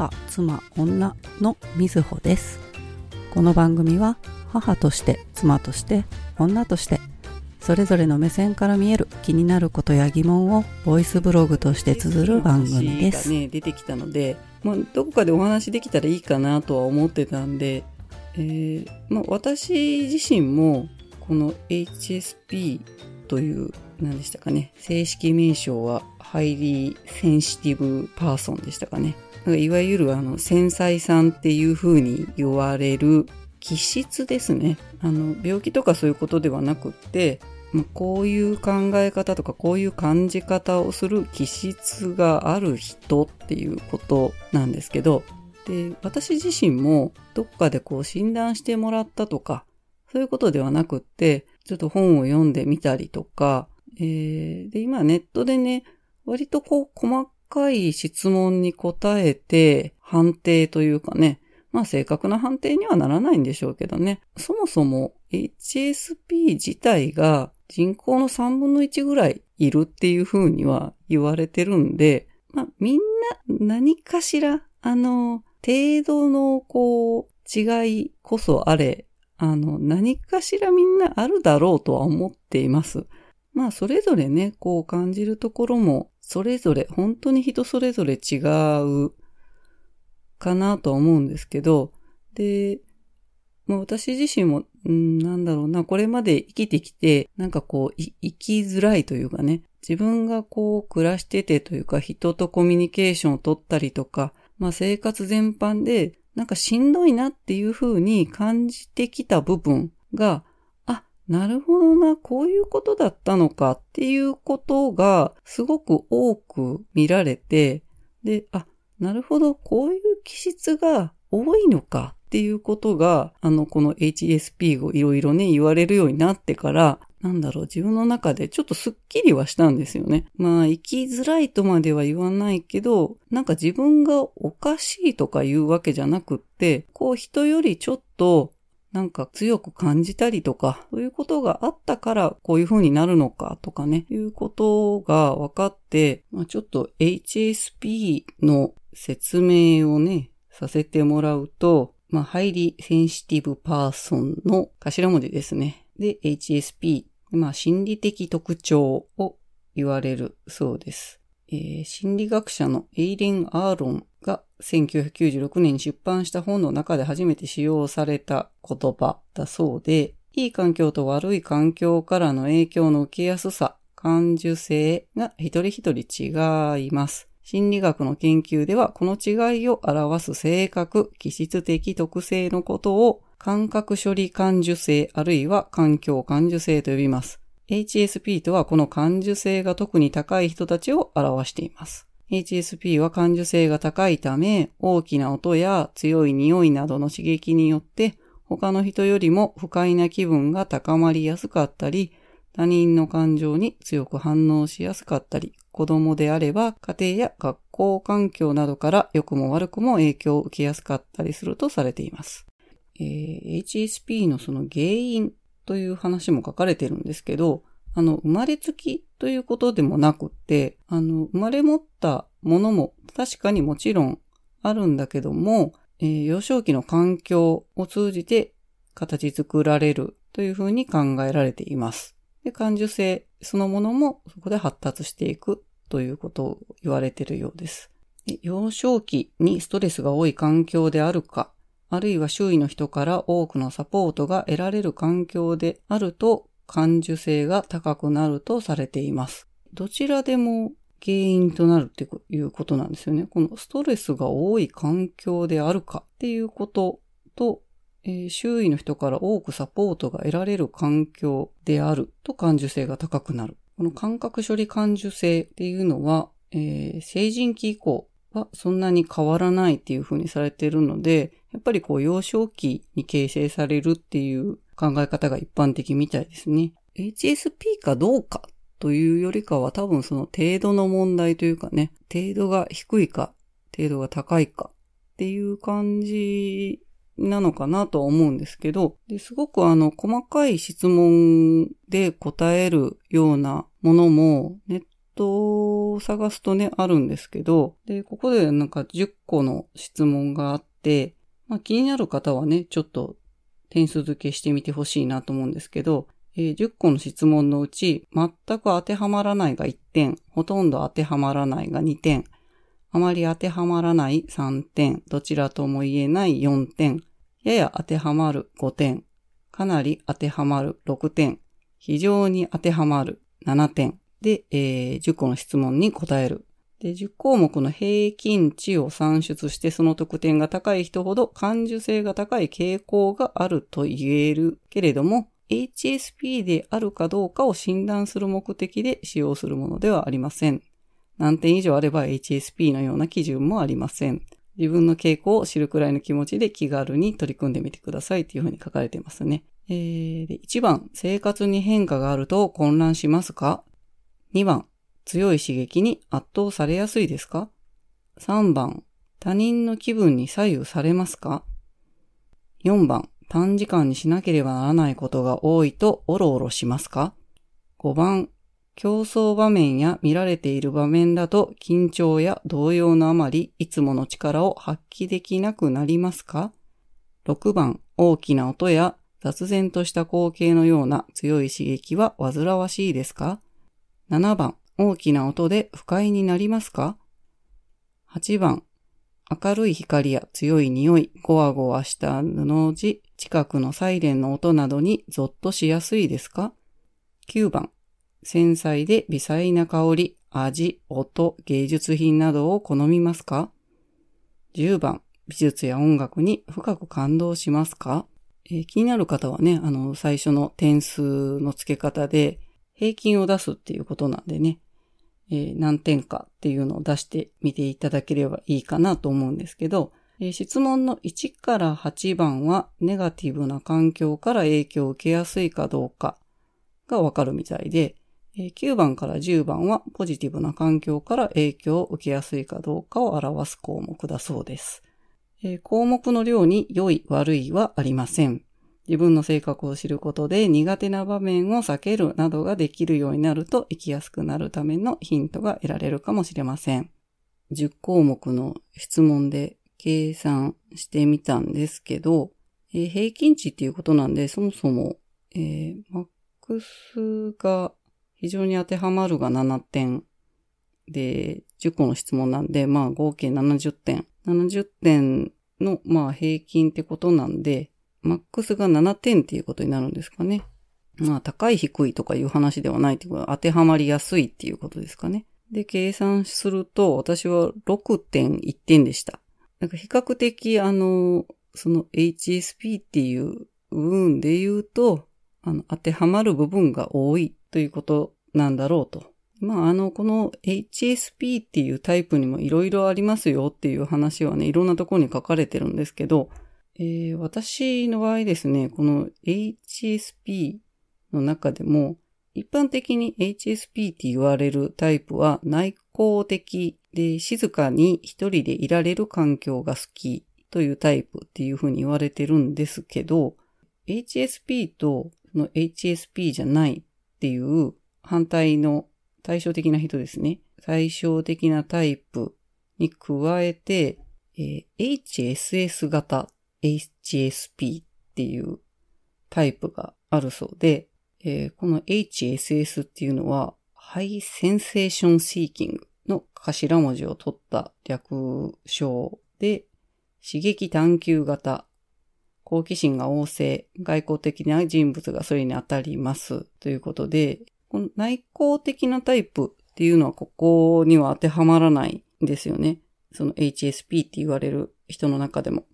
母、妻、女のみずほです。この番組は母として、妻として、女として、それぞれの目線から見える気になることや疑問をボイスブログとして綴る番組です。ね、出てきたので、まあ、どこかでお話できたらいいかなとは思ってたんで、えーまあ、私自身も、この HSP という、何でしたかね、正式名称は、 Highly Sensitive Person でしたかね。いわゆるあの、繊細さんっていう風に言われる気質ですね。あの、病気とかそういうことではなくって、まあこういう考え方とかこういう感じ方をする気質がある人っていうことなんですけど、で、私自身もどっかでこう診断してもらったとか、そういうことではなくって、ちょっと本を読んでみたりとか、えー、で、今ネットでね、割とこう細かい質問に答えて判定というかね、まあ正確な判定にはならないんでしょうけどね。そもそも HSP 自体が人口の3分の1ぐらいいるっていう風には言われてるんで、まあみんな何かしら、あの、程度のこう違いこそあれ、あの何かしらみんなあるだろうとは思っています。まあそれぞれね、こう感じるところもそれぞれ本当に人それぞれ違うかなと思うんですけど、で、まあ私自身も、うん、なんだろうな、これまで生きてきて、なんかこう、生きづらいというかね、自分がこう暮らしててというか、人とコミュニケーションを取ったりとか、まあ生活全般で、なんかしんどいなっていう風に感じてきた部分が、なるほどな、こういうことだったのかっていうことがすごく多く見られて、で、あ、なるほど、こういう気質が多いのかっていうことが、あの、この HSP をいろいろね、言われるようになってから、なんだろう、自分の中でちょっとスッキリはしたんですよね。まあ、生きづらいとまでは言わないけど、なんか自分がおかしいとか言うわけじゃなくって、こう人よりちょっとなんか強く感じたりとか、そういうことがあったからこういう風になるのかとかね、いうことが分かって、まあ、ちょっと HSP の説明をね、させてもらうと、まあ、 Highly Sensitive Person の頭文字ですね。で、HSP、まあ、心理的特徴を言われるそうです。えー心理学者のエレイン・アーロンが1996年に出版した本の中で初めて使用された言葉だそうで、いい環境と悪い環境からの影響の受けやすさ、感受性が一人一人違います。心理学の研究ではこの違いを表す性格、気質的特性のことを感覚処理感受性あるいは環境感受性と呼びます。HSP とはこの感受性が特に高い人たちを表しています。HSP は感受性が高いため、大きな音や強い匂いなどの刺激によって、他の人よりも不快な気分が高まりやすかったり、他人の感情に強く反応しやすかったり、子供であれば家庭や学校環境などから良くも悪くも影響を受けやすかったりするとされています。えー HSP のその原因という話も書かれてるんですけど、あの、生まれつきということでもなくって、あの、生まれ持ったものも確かにもちろんあるんだけども、えー幼少期の環境を通じて形作られるというふうに考えられています。で、感受性そのものもそこで発達していくということを言われているようです。で幼少期にストレスが多い環境であるか、あるいは周囲の人から多くのサポートが得られる環境であると感受性が高くなるとされています。どちらでも原因となるっていうことなんですよね。このストレスが多い環境であるかっていうことと、えー周囲の人から多くサポートが得られる環境であると感受性が高くなる。この感覚処理感受性っていうのは、えー成人期以降はそんなに変わらないっていうふうにされているので、やっぱりこう幼少期に形成されるっていう考え方が一般的みたいですね。HSP かどうかというよりかは多分その程度の問題というかね、程度が低いか、程度が高いかっていう感じなのかなとは思うんですけど、ですごくあの細かい質問で答えるようなものもネットを探すとね、あるんですけど、で、ここでなんか10個の質問があって、まあ、気になる方はね、ちょっと点数付けしてみてほしいなと思うんですけど、えー、10個の質問のうち、全く当てはまらないが1点、ほとんど当てはまらないが2点、あまり当てはまらない3点、どちらとも言えない4点、やや当てはまる5点、かなり当てはまる6点、非常に当てはまる7点で、えー、10個の質問に答える。で、10項目の平均値を算出してその得点が高い人ほど感受性が高い傾向があると言えるけれども、HSP であるかどうかを診断する目的で使用するものではありません。何点以上あれば HSP のような基準もありません。自分の傾向を知るくらいの気持ちで気軽に取り組んでみてくださいというふうに書かれていますね。えー、で1番、生活に変化があると混乱しますか？?2 番、強い刺激に圧倒されやすいですか ?3 番、他人の気分に左右されますか ?4 番、短時間にしなければならないことが多いとおろおろしますか ?5 番、競争場面や見られている場面だと緊張や動揺のあまりいつもの力を発揮できなくなりますか ?6 番、大きな音や雑然とした光景のような強い刺激は煩わしいですか？?7 番、大きな音で不快になりますか ?8 番、明るい光や強い匂い、ゴワゴワした布地、近くのサイレンの音などにゾッとしやすいですか ?9 番、繊細で微細な香り、味、音、芸術品などを好みますか ?10 番、美術や音楽に深く感動しますか、えー、気になる方はね、あの、最初の点数の付け方で平均を出すっていうことなんでね、えー、何点かっていうのを出してみていただければいいかなと思うんですけど、えー、質問の1から8番はネガティブな環境から影響を受けやすいかどうかがわかるみたいで、えー、9番から10番はポジティブな環境から影響を受けやすいかどうかを表す項目だそうです。え、項目の量に良い悪いはありません。自分の性格を知ることで苦手な場面を避けるなどができるようになると生きやすくなるためのヒントが得られるかもしれません。10項目の質問で計算してみたんですけど、えー、平均値っていうことなんで、そもそも、えー、マックスが非常に当てはまるが7点で、10個の質問なんで、まあ合計70点。70点の、まあ平均ってことなんで、マックスが7点っていうことになるんですかね。まあ、高い低いとかいう話ではないっていうことは当てはまりやすいっていうことですかね。で、計算すると、私は6.1点でした。なんか比較的、あの、その HSP っていう部分で言うと、あの、当てはまる部分が多いということなんだろうと。まあ、あの、この HSP っていうタイプにもいろいろありますよっていう話はね、いろんなところに書かれてるんですけど、えー、私の場合ですね、この HSP の中でも、一般的に HSP って言われるタイプは内向的で静かに一人でいられる環境が好きというタイプっていうふうに言われてるんですけど、HSP との HSP じゃないっていう反対の対照的な人ですね。対照的なタイプに加えて、えー、HSS 型 HSP っていうタイプがあるそうで、えー、この HSS っていうのは、High Sensation Seeking の頭文字を取った略称で、刺激探求型、好奇心が旺盛、外交的な人物がそれに当たりますということで、この内向的なタイプっていうのはここには当てはまらないんですよね。その HSP って言われる人の中でも。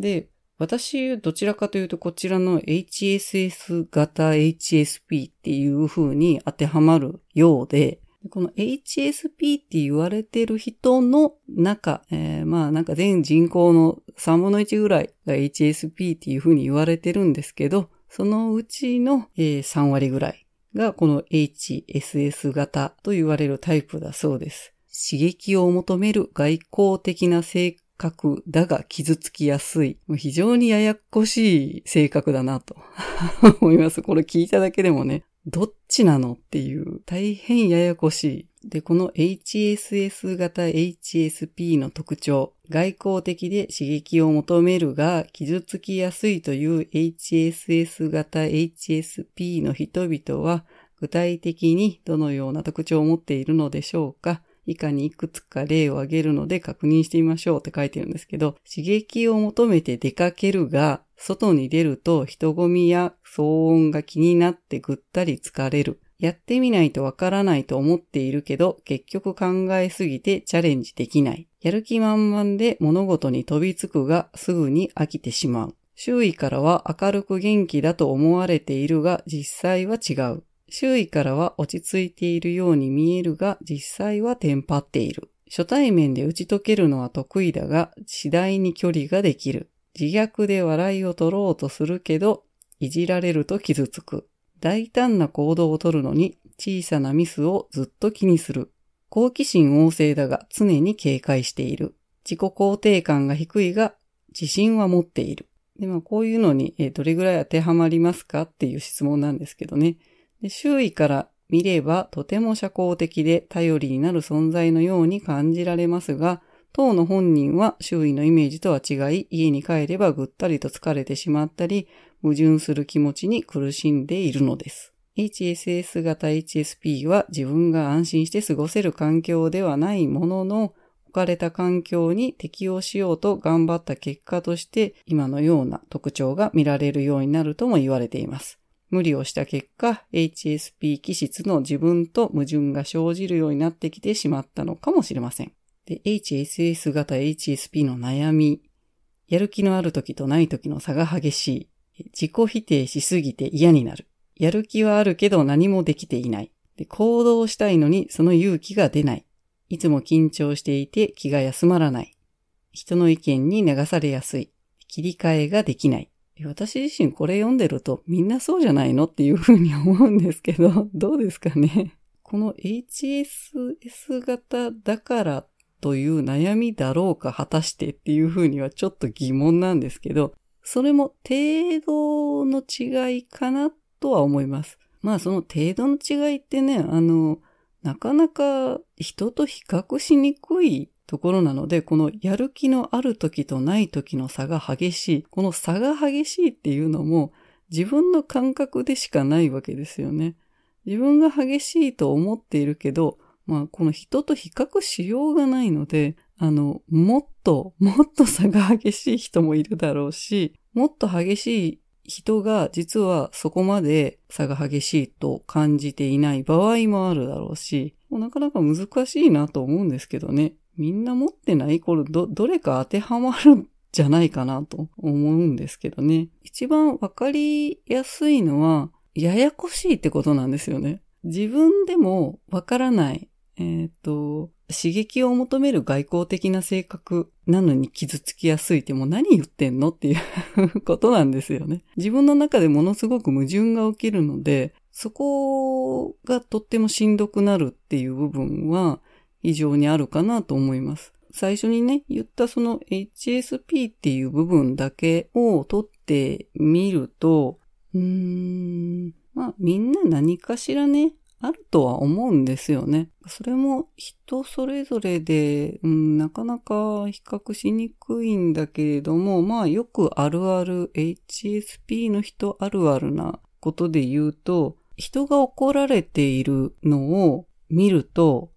で、私、どちらかというと、こちらの HSS 型 HSP っていう風に当てはまるようで、この HSP って言われてる人の中、えー、まあなんか全人口の3分の1ぐらいが HSP っていう風に言われてるんですけど、そのうちの、え、3割ぐらいがこの HSS 型と言われるタイプだそうです。刺激を求める外交的な性格だが傷つきやすい。非常にややこしい性格だなと 思います。これ聞いただけでもね、どっちなのっていう大変ややこしい。で、この HSS 型 HSP の特徴、外交的で刺激を求めるが傷つきやすいという HSS 型 HSP の人々は具体的にどのような特徴を持っているのでしょうか？以下にいくつか例を挙げるので確認してみましょうって書いてるんですけど、刺激を求めて出かけるが、外に出ると人混みや騒音が気になってぐったり疲れる。やってみないとわからないと思っているけど、結局考えすぎてチャレンジできない。やる気満々で物事に飛びつくがすぐに飽きてしまう。周囲からは明るく元気だと思われているが実際は違う。周囲からは落ち着いているように見えるが実際はテンパっている。初対面で打ち解けるのは得意だが次第に距離ができる。自虐で笑いを取ろうとするけど、いじられると傷つく。大胆な行動をとるのに小さなミスをずっと気にする。好奇心旺盛だが常に警戒している。自己肯定感が低いが自信は持っている。で、まあ、こういうのに、どれぐらい当てはまりますかっていう質問なんですけどね。で周囲から見ればとても社交的で頼りになる存在のように感じられますが、当の本人は周囲のイメージとは違い、家に帰ればぐったりと疲れてしまったり、矛盾する気持ちに苦しんでいるのです。HSS 型 HSP は自分が安心して過ごせる環境ではないものの、置かれた環境に適応しようと頑張った結果として、今のような特徴が見られるようになるとも言われています。無理をした結果、HSP 気質の自分と矛盾が生じるようになってきてしまったのかもしれません。で、HSS 型 HSP の悩み。やる気のある時とない時の差が激しい。自己否定しすぎて嫌になる。やる気はあるけど何もできていない。で行動したいのにその勇気が出ない。いつも緊張していて気が休まらない。人の意見に流されやすい。切り替えができない。私自身これ読んでるとみんなそうじゃないのっていうふうに思うんですけど、どうですかね。この HSS 型だからという悩みだろうか果たしてっていうふうにはちょっと疑問なんですけど、それも程度の違いかなとは思います。まあその程度の違いってね、あの、なかなか人と比較しにくいところなので、このやる気のある時とない時の差が激しい。この差が激しいっていうのも自分の感覚でしかないわけですよね。自分が激しいと思っているけど、まあこの人と比較しようがないので、あの、もっと、もっと差が激しい人もいるだろうし、もっと激しい人が実はそこまで差が激しいと感じていない場合もあるだろうし、なかなか難しいなと思うんですけどね。みんな持ってないこれど、どれか当てはまるんじゃないかなと思うんですけどね。一番わかりやすいのは、ややこしいってことなんですよね。自分でもわからない。えっ、ー、と、刺激を求める外交的な性格なのに傷つきやすいってもう何言ってんのっていうことなんですよね。自分の中でものすごく矛盾が起きるので、そこがとってもしんどくなるっていう部分は非常にあるかなと思います。最初にね、言ったその HSP っていう部分だけを取ってみると、うーん、まあみんな何かしらね、あるとは思うんですよね。それも人それぞれで、うん、なかなか比較しにくいんだけれども、まあよくあるある HSP の人あるあるなことで言うと、人が怒られているのを見ると、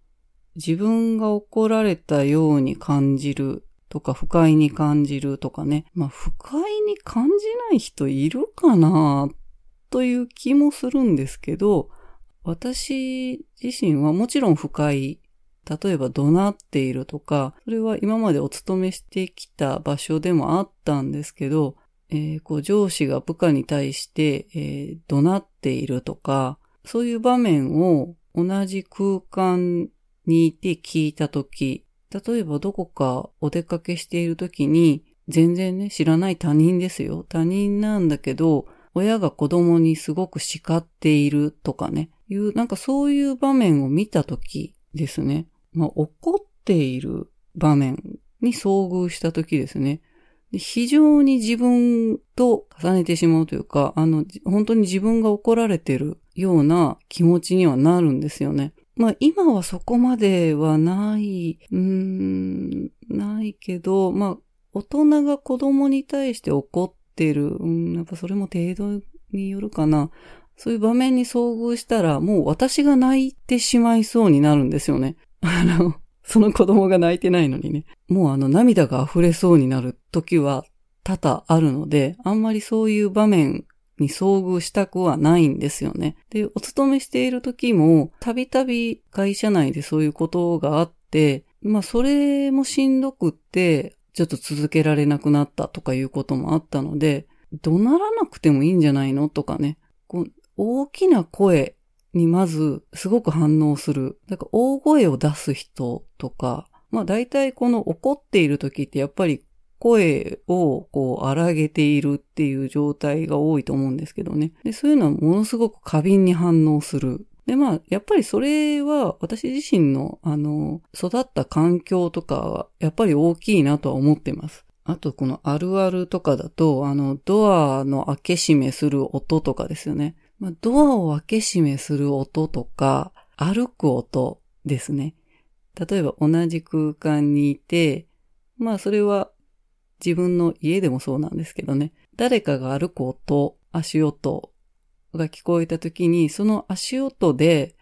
自分が怒られたように感じるとか不快に感じるとかね。まあ不快に感じない人いるかなという気もするんですけど、私自身はもちろん不快。例えば怒鳴っているとか、それは今までお勤めしてきた場所でもあったんですけど、えー、こう上司が部下に対して、えー、怒鳴っているとか、そういう場面を同じ空間にいて聞いたとき、例えばどこかお出かけしているときに、全然ね、知らない他人ですよ。他人なんだけど、親が子供にすごく叱っているとかね、いう、なんかそういう場面を見たときですね。まあ、怒っている場面に遭遇したときですね。非常に自分と重ねてしまうというか、あの、本当に自分が怒られてるような気持ちにはなるんですよね。まあ今はそこまではない、うーん、ないけど、まあ大人が子供に対して怒ってる、うん、やっぱそれも程度によるかな。そういう場面に遭遇したら、もう私が泣いてしまいそうになるんですよね。あの、その子供が泣いてないのにね。もうあの涙が溢れそうになる時は多々あるので、あんまりそういう場面に遭遇したくはないんですよね。で、お勤めしている時も、たびたび会社内でそういうことがあって、まあそれもしんどくって、ちょっと続けられなくなったとかいうこともあったので、怒鳴らなくてもいいんじゃないのとかね。こう大きな声にまずすごく反応する。だか大声を出す人とか、まあ大体この怒っている時ってやっぱり声をこう荒げているっていう状態が多いと思うんですけどね。でそういうのはものすごく過敏に反応する。で、まあ、やっぱりそれは私自身の、あの、育った環境とかは、やっぱり大きいなとは思ってます。あと、このあるあるとかだと、あの、ドアの開け閉めする音とかですよね。まあ、ドアを開け閉めする音とか、歩く音ですね。例えば同じ空間にいて、まあそれは自分の家でもそうなんですけどね、誰かが歩く音、足音が聞こえた時に、その足音で、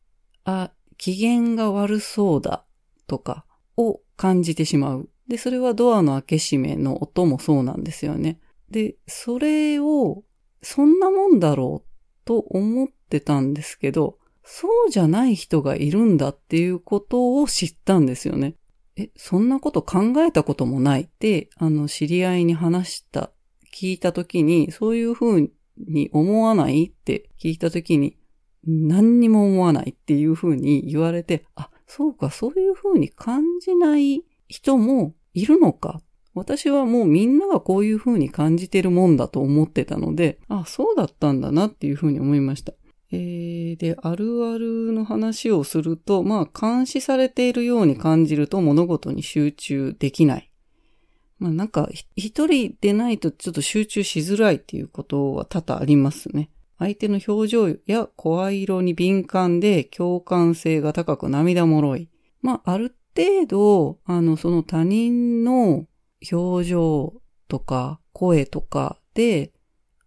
あ、機嫌が悪そうだとかを感じてしまう。で、それはドアの開け閉めの音もそうなんですよね。で、それを、そんなもんだろうと思ってたんですけど、そうじゃない人がいるんだっていうことを知ったんですよね。え、そんなこと考えたこともないって、あの、知り合いに話した、聞いたときに、そういうふうに思わないって聞いたときに、何にも思わないっていうふうに言われて、あ、そうか、そういうふうに感じない人もいるのか。私はもうみんながこういうふうに感じてるもんだと思ってたので、あ、そうだったんだなっていうふうに思いました。えー、で、あるあるの話をすると、まあ、監視されているように感じると物事に集中できない。まあ、なんか、一人でないとちょっと集中しづらいっていうことは多々ありますね。相手の表情や声色に敏感で共感性が高く涙もろい。まあ、ある程度、あの、その他人の表情とか声とかで、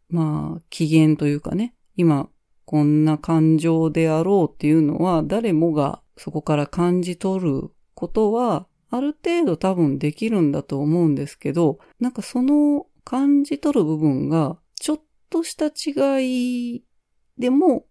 まあ、機嫌というかね、今こんな感情であろうっていうのは誰もがそこから感じ取ることはある程度多分できるんだと思うんですけど、なんかその感じ取る部分がちょっとした違いでも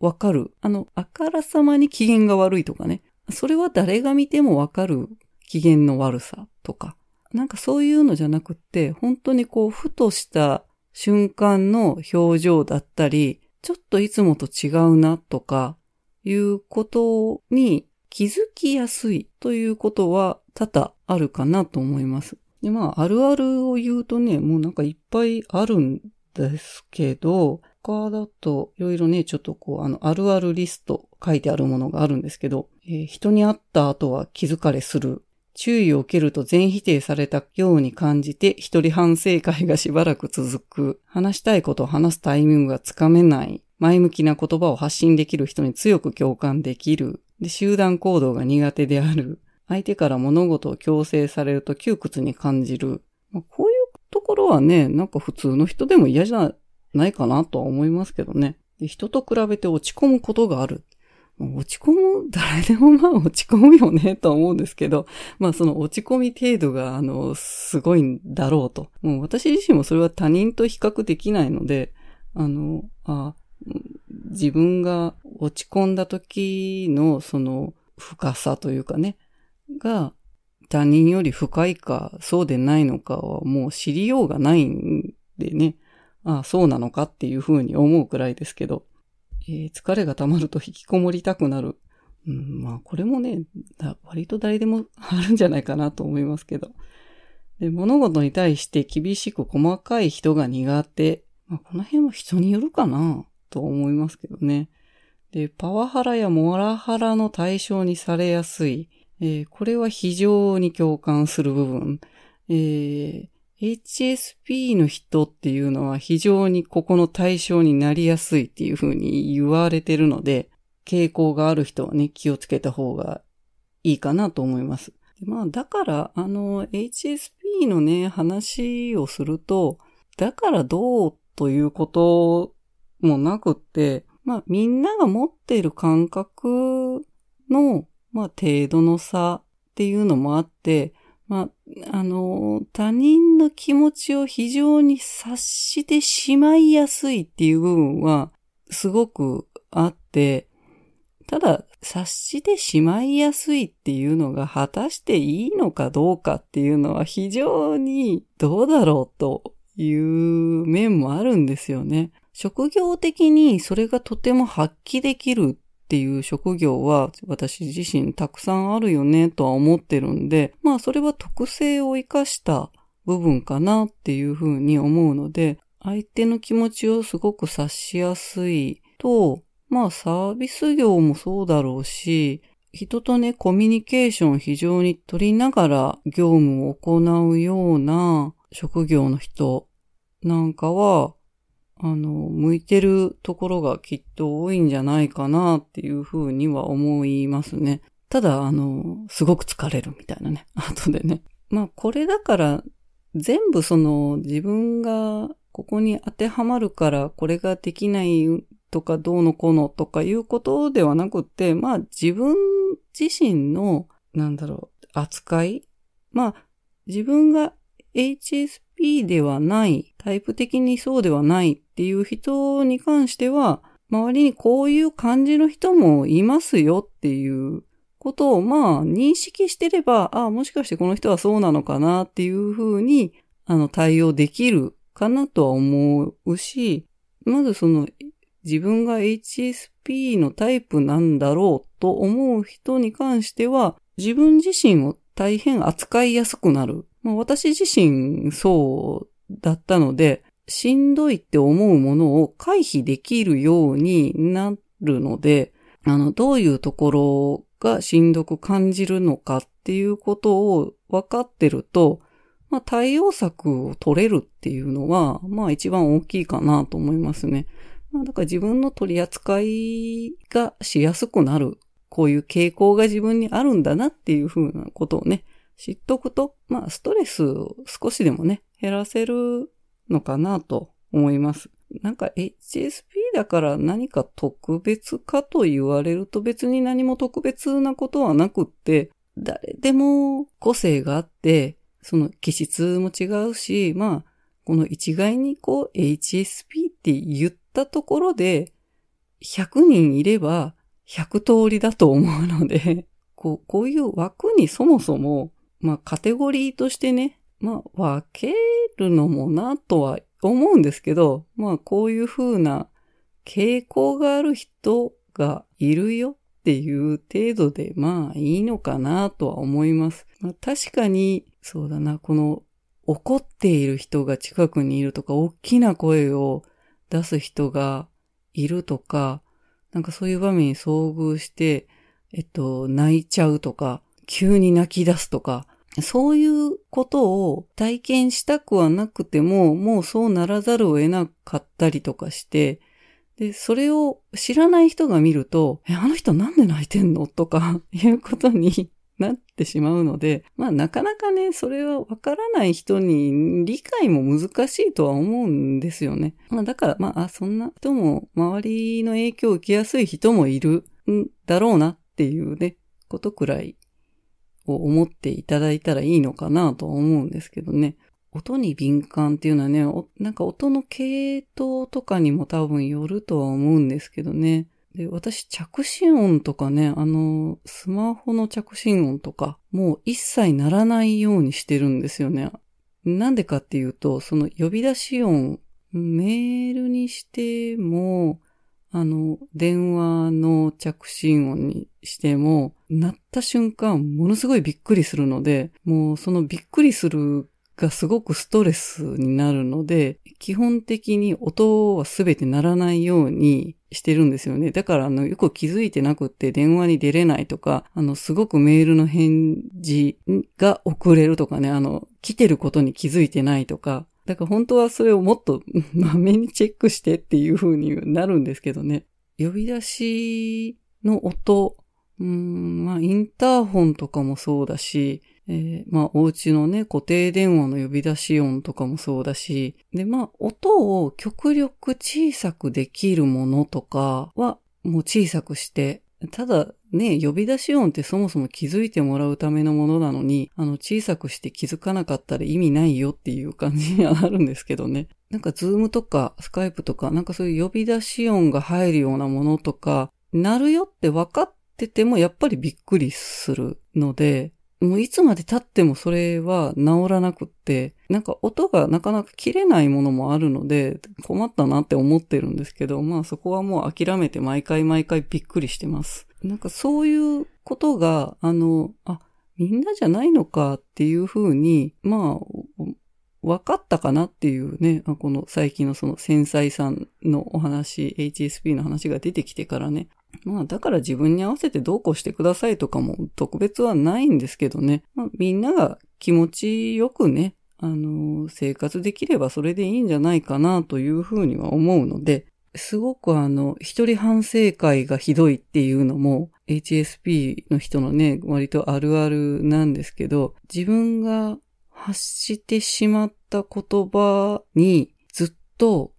わかる。あの、あからさまに機嫌が悪いとかね。それは誰が見てもわかる機嫌の悪さとか。なんかそういうのじゃなくって、本当にこう、ふとした瞬間の表情だったり、ちょっといつもと違うなとかいうことに気づきやすいということは多々あるかなと思います。で、まあ、あるあるを言うとね、もうなんかいっぱいあるんですけど、他だといろいろね、ちょっとこう、あの、あるあるリスト書いてあるものがあるんですけど、えー、人に会った後は気づかれする。注意を受けると全否定されたように感じて一人反省会がしばらく続く。話したいことを話すタイミングがつかめない。前向きな言葉を発信できる人に強く共感できる。で、集団行動が苦手である。相手から物事を強制されると窮屈に感じる。まあ、こういうところはね、なんか普通の人でも嫌じゃないかなとは思いますけどね。で人と比べて落ち込むことがある。落ち込む、誰でもまあ落ち込むよね、と思うんですけど、まあその落ち込み程度が、あの、すごいんだろうと。もう私自身もそれは他人と比較できないので、あの、あ自分が落ち込んだ時のその深さというかね、が他人より深いかそうでないのかはもう知りようがないんでね、ああ、そうなのかっていうふうに思うくらいですけど、えー、疲れが溜まると引きこもりたくなる。うん、まあ、これもね、割と誰でもあるんじゃないかなと思いますけど。で物事に対して厳しく細かい人が苦手。まあ、この辺は人によるかなと思いますけどね。で、パワハラやモラハラの対象にされやすい。えー、これは非常に共感する部分。えー、HSP の人っていうのは非常にここの対象になりやすいっていうふうに言われてるので、傾向がある人はね、気をつけた方がいいかなと思います。まあ、だから、あの、HSP のね、話をすると、だからどうということもなくって、まあ、みんなが持っている感覚の、まあ、程度の差っていうのもあって、まあ、あの、他人の気持ちを非常に察してしまいやすいっていう部分は、すごくあって、ただ、察してしまいやすいっていうのが果たしていいのかどうかっていうのは非常にどうだろうという面もあるんですよね。職業的にそれがとても発揮できるっていう職業は私自身たくさんあるよねとは思ってるんで、まあそれは特性を活かした部分かなっていうふうに思うので、相手の気持ちをすごく察しやすいと、まあサービス業もそうだろうし、人とね、コミュニケーションを非常に取りながら業務を行うような職業の人なんかは、あの、向いてるところがきっと多いんじゃないかなっていうふうには思いますね。ただ、あの、すごく疲れるみたいなね。後でね。まあ、これだから、全部その自分がここに当てはまるからこれができないとかどうのこうのとかいうことではなくて、まあ自分自身の、なんだろう、扱いまあ自分が HSP ではない、タイプ的にそうではないっていう人に関しては、周りにこういう感じの人もいますよっていうことをまあ認識してれば、ああ、もしかしてこの人はそうなのかなっていうふうに、あの対応できるかなとは思うし、まずその自分が HSP のタイプなんだろうと思う人に関しては、自分自身を大変扱いやすくなるまあ、私自身そうだったので、しんどいって思うものを回避できるようになるので、あの、どういうところがしんどく感じるのかっていうことを分かってると、まあ、対応策を取れるっていうのは、まあ一番大きいかなと思いますね。まあ、だから自分の取り扱いがしやすくなる。こういう傾向が自分にあるんだなっていうふうなことをね、知っとくと、まあ、ストレスを少しでもね、減らせるのかなと思います。なんか HSP だから何か特別かと言われると別に何も特別なことはなくって、誰でも個性があって、その気質も違うし、まあ、この一概にこう HSP って言ったところで、100人いれば100通りだと思うので、こう、こういう枠にそもそもまあカテゴリーとしてね、まあ分けるのもなとは思うんですけど、まあこういう風な傾向がある人がいるよっていう程度でまあいいのかなとは思います。まあ、確かにそうだな、この怒っている人が近くにいるとか、大きな声を出す人がいるとか、なんかそういう場面に遭遇して、えっと、泣いちゃうとか、急に泣き出すとか、そういうことを体験したくはなくても、もうそうならざるを得なかったりとかして、で、それを知らない人が見ると、え、あの人なんで泣いてんの？とか、いうことになってしまうので、まあなかなかね、それはわからない人に理解も難しいとは思うんですよね。まあだから、まあ、そんな人も、周りの影響を受けやすい人もいるんだろうなっていうね、ことくらいを思っていただいたらいいのかなと思うんですけどね。音に敏感っていうのはね、なんか音の系統とかにも多分よるとは思うんですけどね。で、私、着信音とかね、あの、スマホの着信音とか、もう一切鳴らないようにしてるんですよね。なんでかっていうと、その呼び出し音、メールにしても、あの、電話の着信音にしても、鳴った瞬間、ものすごいびっくりするので、もうそのびっくりするがすごくストレスになるので、基本的に音はすべて鳴らないようにしてるんですよね。だからあの、よく気づいてなくって電話に出れないとか、あの、すごくメールの返事が遅れるとかね、あの、来てることに気づいてないとか、だから本当はそれをもっと まめにチェックしてっていう風になるんですけどね。呼び出しの音、まあ、インターホンとかもそうだし、えー、まあ、お家のね、固定電話の呼び出し音とかもそうだし、で、まあ、音を極力小さくできるものとかは、もう小さくして、ただね、呼び出し音ってそもそも気づいてもらうためのものなのに、あの、小さくして気づかなかったら意味ないよっていう感じにはなるんですけどね。なんか、ズームとか、スカイプとか、なんかそういう呼び出し音が入るようなものとか、なるよって分かっててても、やっぱりびっくりするので、もういつまで経ってもそれは治らなくって、なんか音がなかなか切れないものもあるので、困ったなって思ってるんですけど、まあそこはもう諦めて毎回毎回びっくりしてます。なんかそういうことが、あの、あ、みんなじゃないのかっていうふうに、まあ、分かったかなっていうね、この最近のその繊細さんのお話、HSP の話が出てきてからね、まあだから自分に合わせてどうこうしてくださいとかも特別はないんですけどね。まあ、みんなが気持ちよくね、あの、生活できればそれでいいんじゃないかなというふうには思うので、すごくあの、一人反省会がひどいっていうのも HSP の人のね、割とあるあるなんですけど、自分が発してしまった言葉にずっと、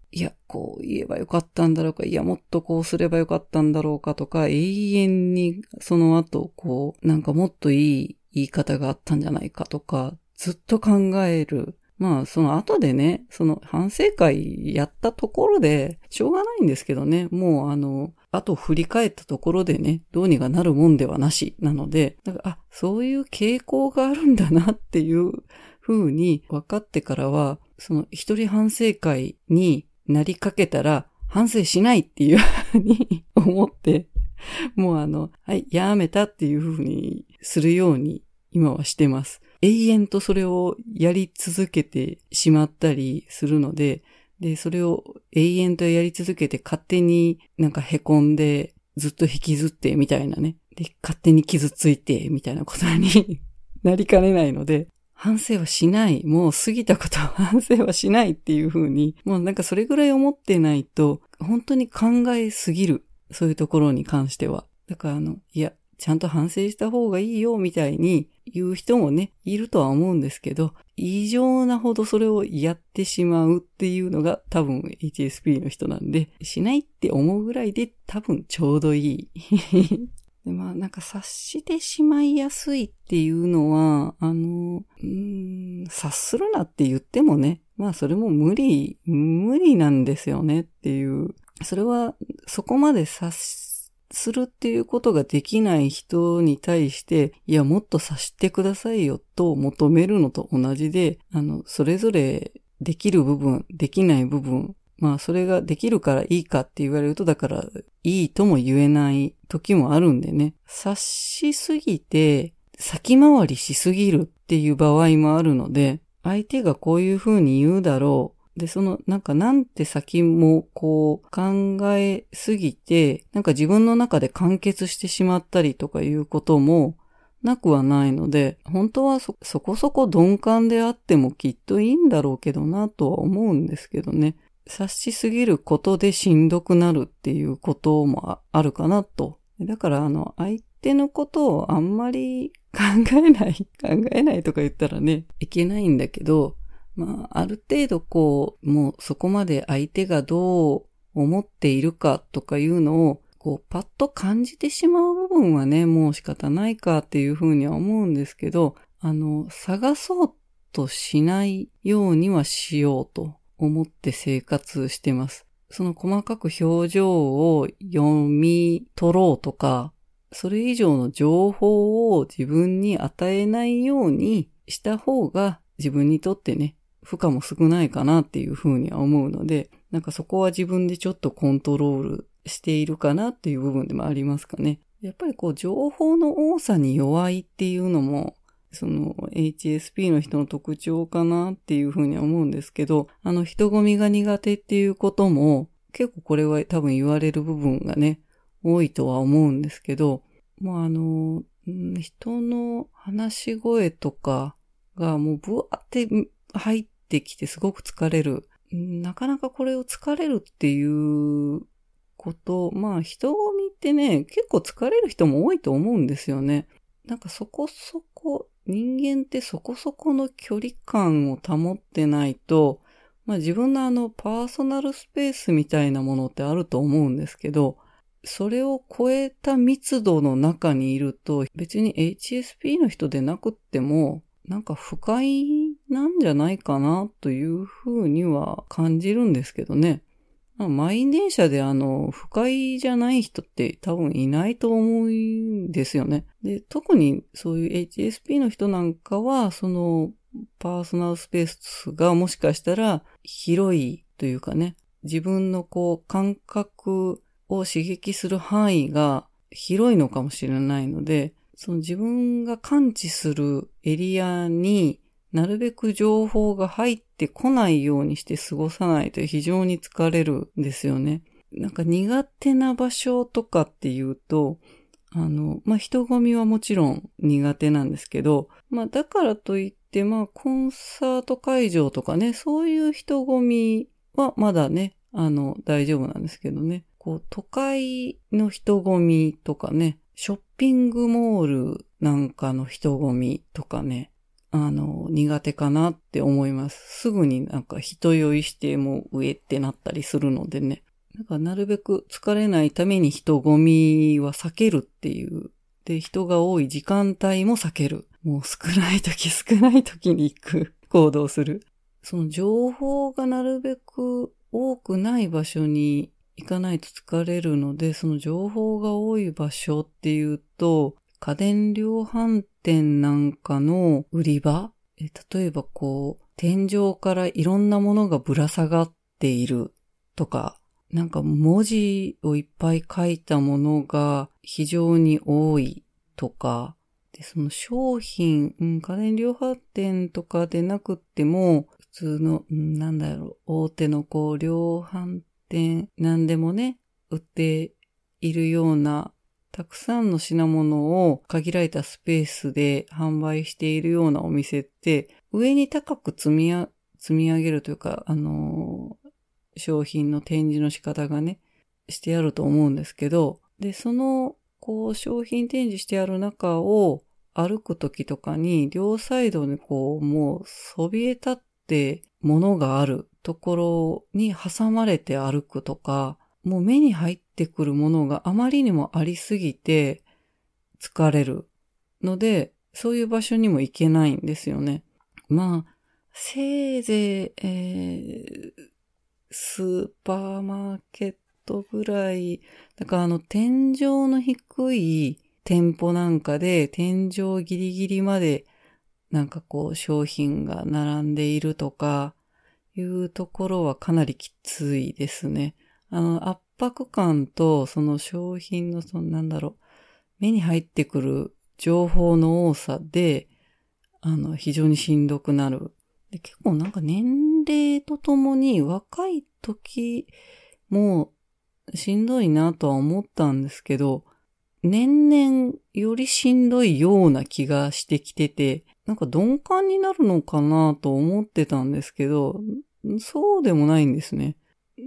こう言えばよかったんだろうか、いや、もっとこうすればよかったんだろうかとか、永遠にその後、こう、なんかもっといい言い方があったんじゃないかとか、ずっと考える。まあ、その後でね、その反省会やったところで、しょうがないんですけどね、もうあの、後振り返ったところでね、どうにかなるもんではなし、なので、だかあ、そういう傾向があるんだなっていう風に分かってからは、その一人反省会になりかけたら反省しないっていうふうに思って、もうあの、はい、やめたっていうふうにするように今はしてます。永遠とそれをやり続けてしまったりするので、で、それを永遠とやり続けて勝手になんか凹んでずっと引きずってみたいなね。で、勝手に傷ついてみたいなことに なりかねないので、反省はしない。もう過ぎたことは反省はしないっていう風に、もうなんかそれぐらい思ってないと、本当に考えすぎる。そういうところに関しては。だからあの、いや、ちゃんと反省した方がいいよみたいに言う人もね、いるとは思うんですけど、異常なほどそれをやってしまうっていうのが多分 HSP の人なんで、しないって思うぐらいで多分ちょうどいいで、まあ、なんか察してしまいやすいっていうのは、あの、うん、察するなって言ってもね、まあ、それも無理、無理なんですよねっていう。それは、そこまで察するっていうことができない人に対して、いや、もっと察してくださいよと求めるのと同じで、あの、それぞれできる部分、できない部分、まあそれができるからいいかって言われると、だからいいとも言えない時もあるんでね。察しすぎて先回りしすぎるっていう場合もあるので、相手がこういう風に言うだろう。で、その、なんかなんて先もこう考えすぎて、なんか自分の中で完結してしまったりとかいうこともなくはないので、本当はそ、そこそこ鈍感であってもきっといいんだろうけどなとは思うんですけどね。察しすぎることでしんどくなるっていうこともあるかなと。だからあの、相手のことをあんまり 考えない、考えないとか言ったらね、いけないんだけど、まあ、ある程度こう、もうそこまで相手がどう思っているかとかいうのを、こう、パッと感じてしまう部分はね、もう仕方ないかっていうふうには思うんですけど、あの、探そうとしないようにはしようと思って生活してます。その細かく表情を読み取ろうとか、それ以上の情報を自分に与えないようにした方が自分にとってね、負荷も少ないかなっていうふうには思うので、なんかそこは自分でちょっとコントロールしているかなっていう部分でもありますかね。やっぱりこう情報の多さに弱いっていうのもその HSP の人の特徴かなっていうふうには思うんですけど、あの人混みが苦手っていうことも結構これは多分言われる部分がね、多いとは思うんですけど、もうあの、人の話し声とかがもうブワーって入ってきてすごく疲れる。なかなかこれを疲れるっていうこと、まあ人混みっってね、結構疲れる人も多いと思うんですよね。なんかそこそこ、人間ってそこそこの距離感を保ってないと、まあ自分のあのパーソナルスペースみたいなものってあると思うんですけど、それを超えた密度の中にいると、別に HSP の人でなくっても、なんか不快なんじゃないかなというふうには感じるんですけどね。満員電車であの、不快じゃない人って多分いないと思うんですよね。で、特にそういう HSP の人なんかは、その、パーソナルスペースがもしかしたら広いというかね、自分のこう感覚を刺激する範囲が広いのかもしれないので、その自分が感知するエリアになるべく情報が入ってこないようにして過ごさないと非常に疲れるんですよね。なんか苦手な場所とかっていうと、あの、まあ、人混みはもちろん苦手なんですけど、まあ、だからといって、まあ、コンサート会場とかね、そういう人混みはまだね、あの、大丈夫なんですけどね。こう、都会の人混みとかね、ショッピングモールなんかの人混みとかね、あの、苦手かなって思います。すぐになんか人酔いしてもう上ってなったりするのでね。なんかなるべく疲れないために人混みは避けるっていう。で、人が多い時間帯も避ける。もう少ない時少ない時に行く。行動する。その情報がなるべく多くない場所に行かないと疲れるので、その情報が多い場所っていうと、家電量販店なんかの売り場？例えばこう、天井からいろんなものがぶら下がっているとか、なんか文字をいっぱい書いたものが非常に多いとか、で、その商品、うん、家電量販店とかでなくっても、普通の、うん、なんだろう、大手のこう、量販店、なんでもね、売っているようなたくさんの品物を限られたスペースで販売しているようなお店って、上に高く積み上げるというか、あのー、商品の展示の仕方がね、してあると思うんですけど、で、その、こう、商品展示してある中を歩くときとかに、両サイドにこう、もう、そびえ立って物があるところに挟まれて歩くとか、もう目に入ってくるものがあまりにもありすぎて疲れるので、そういう場所にも行けないんですよね。まあ、せいぜい、えー、スーパーマーケットぐらい、だからあの天井の低い店舗なんかで天井ギリギリまでなんかこう商品が並んでいるとかいうところはかなりきついですね。あの、圧迫感と、その商品の、その、なんだろう、目に入ってくる情報の多さで、あの、非常にしんどくなる。で結構なんか年齢とともに若い時もしんどいなとは思ったんですけど、年々よりしんどいような気がしてきてて、なんか鈍感になるのかなと思ってたんですけど、そうでもないんですね。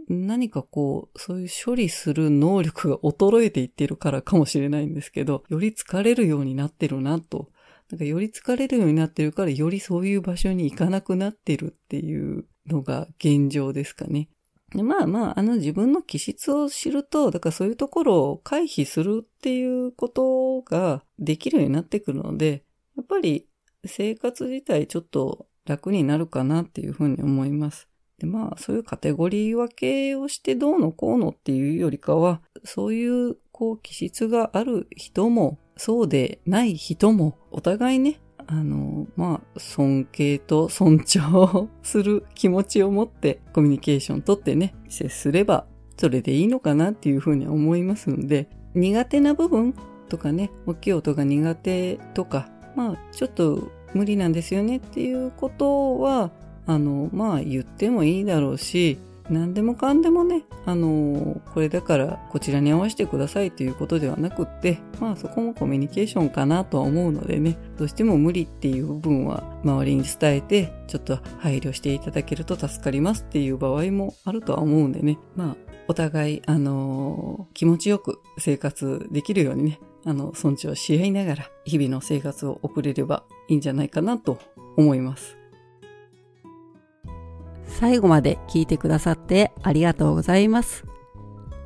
何かこう、そういう処理する能力が衰えていってるからかもしれないんですけど、より疲れるようになってるなと。なんかより疲れるようになってるから、よりそういう場所に行かなくなってるっていうのが現状ですかね。でまあまあ、あの自分の気質を知ると、だからそういうところを回避するっていうことができるようになってくるので、やっぱり生活自体ちょっと楽になるかなっていうふうに思います。で、まあ、そういうカテゴリー分けをしてどうのこうのっていうよりかは、そういう、こう、気質がある人も、そうでない人も、お互いね、あの、まあ、尊敬と尊重する気持ちを持ってコミュニケーションとってね、接すれば、それでいいのかなっていうふうに思いますので、苦手な部分とかね、大きい音が苦手とか、まあ、ちょっと無理なんですよねっていうことは、あの、まあ言ってもいいだろうし、何でもかんでもね、あのこれだからこちらに合わせてくださいということではなくって、まあそこもコミュニケーションかなとは思うのでね、どうしても無理っていう部分は周りに伝えて、ちょっと配慮していただけると助かりますっていう場合もあるとは思うんでね、まあお互い、あの気持ちよく生活できるようにね、あの、尊重し合いながら、日々の生活を送れればいいんじゃないかなと思います。最後まで聞いてくださってありがとうございます。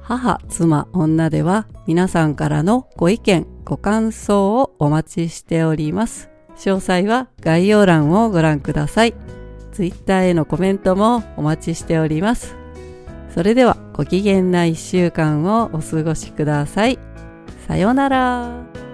母、妻、女では皆さんからのご意見、ご感想をお待ちしております。詳細は概要欄をご覧ください。Twitter へのコメントもお待ちしております。それではご機嫌な一週間をお過ごしください。さようなら。